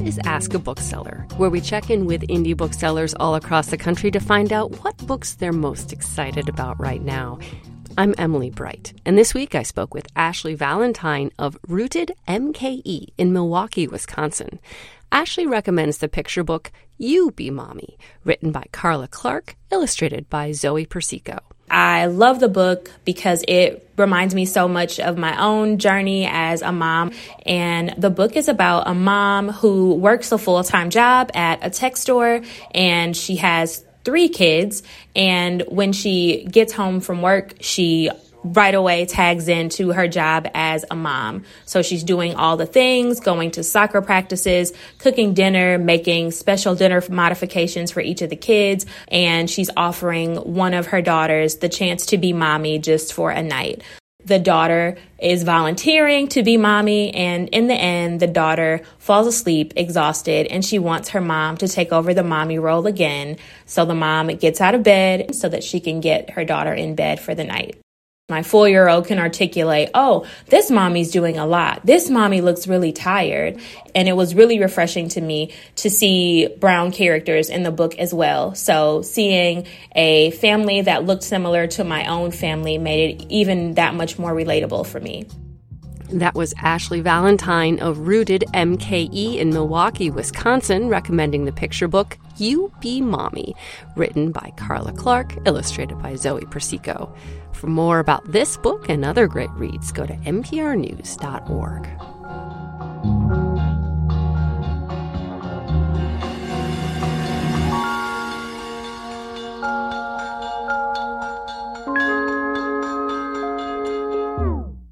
is Ask a Bookseller, where we check in with indie booksellers all across the country to find out what books they're most excited about right now. I'm Emily Bright, and this week I spoke with Ashley Valentine of Rooted MKE in Milwaukee, Wisconsin. Ashley recommends the picture book You Be Mommy, written by Karla Clark, illustrated by Zoe Persico. I love the book because it reminds me so much of my own journey as a mom. And the book is about a mom who works a full time job at a tech store and she has three kids. And when she gets home from work, she right away tags into her job as a mom. So she's doing all the things, going to soccer practices, cooking dinner, making special dinner modifications for each of the kids, and she's offering one of her daughters the chance to be mommy just for a night the daughter is volunteering to be mommy, and in the end, the daughter falls asleep exhausted and she wants her mom to take over the mommy role again. So the mom gets out of bed so that she can get her daughter in bed for the night. My four year old can articulate, oh, this mommy's doing a lot. This mommy looks really tired. And it was really refreshing to me to see brown characters in the book as well. So seeing a family that looked similar to my own family made it even that much more relatable for me. That was Ashley Valentine of Rooted MKE in Milwaukee, Wisconsin, recommending the picture book You Be Mommy, written by Karla Clark, illustrated by Zoe Persico. For more about this book and other great reads, go to nprnews.org.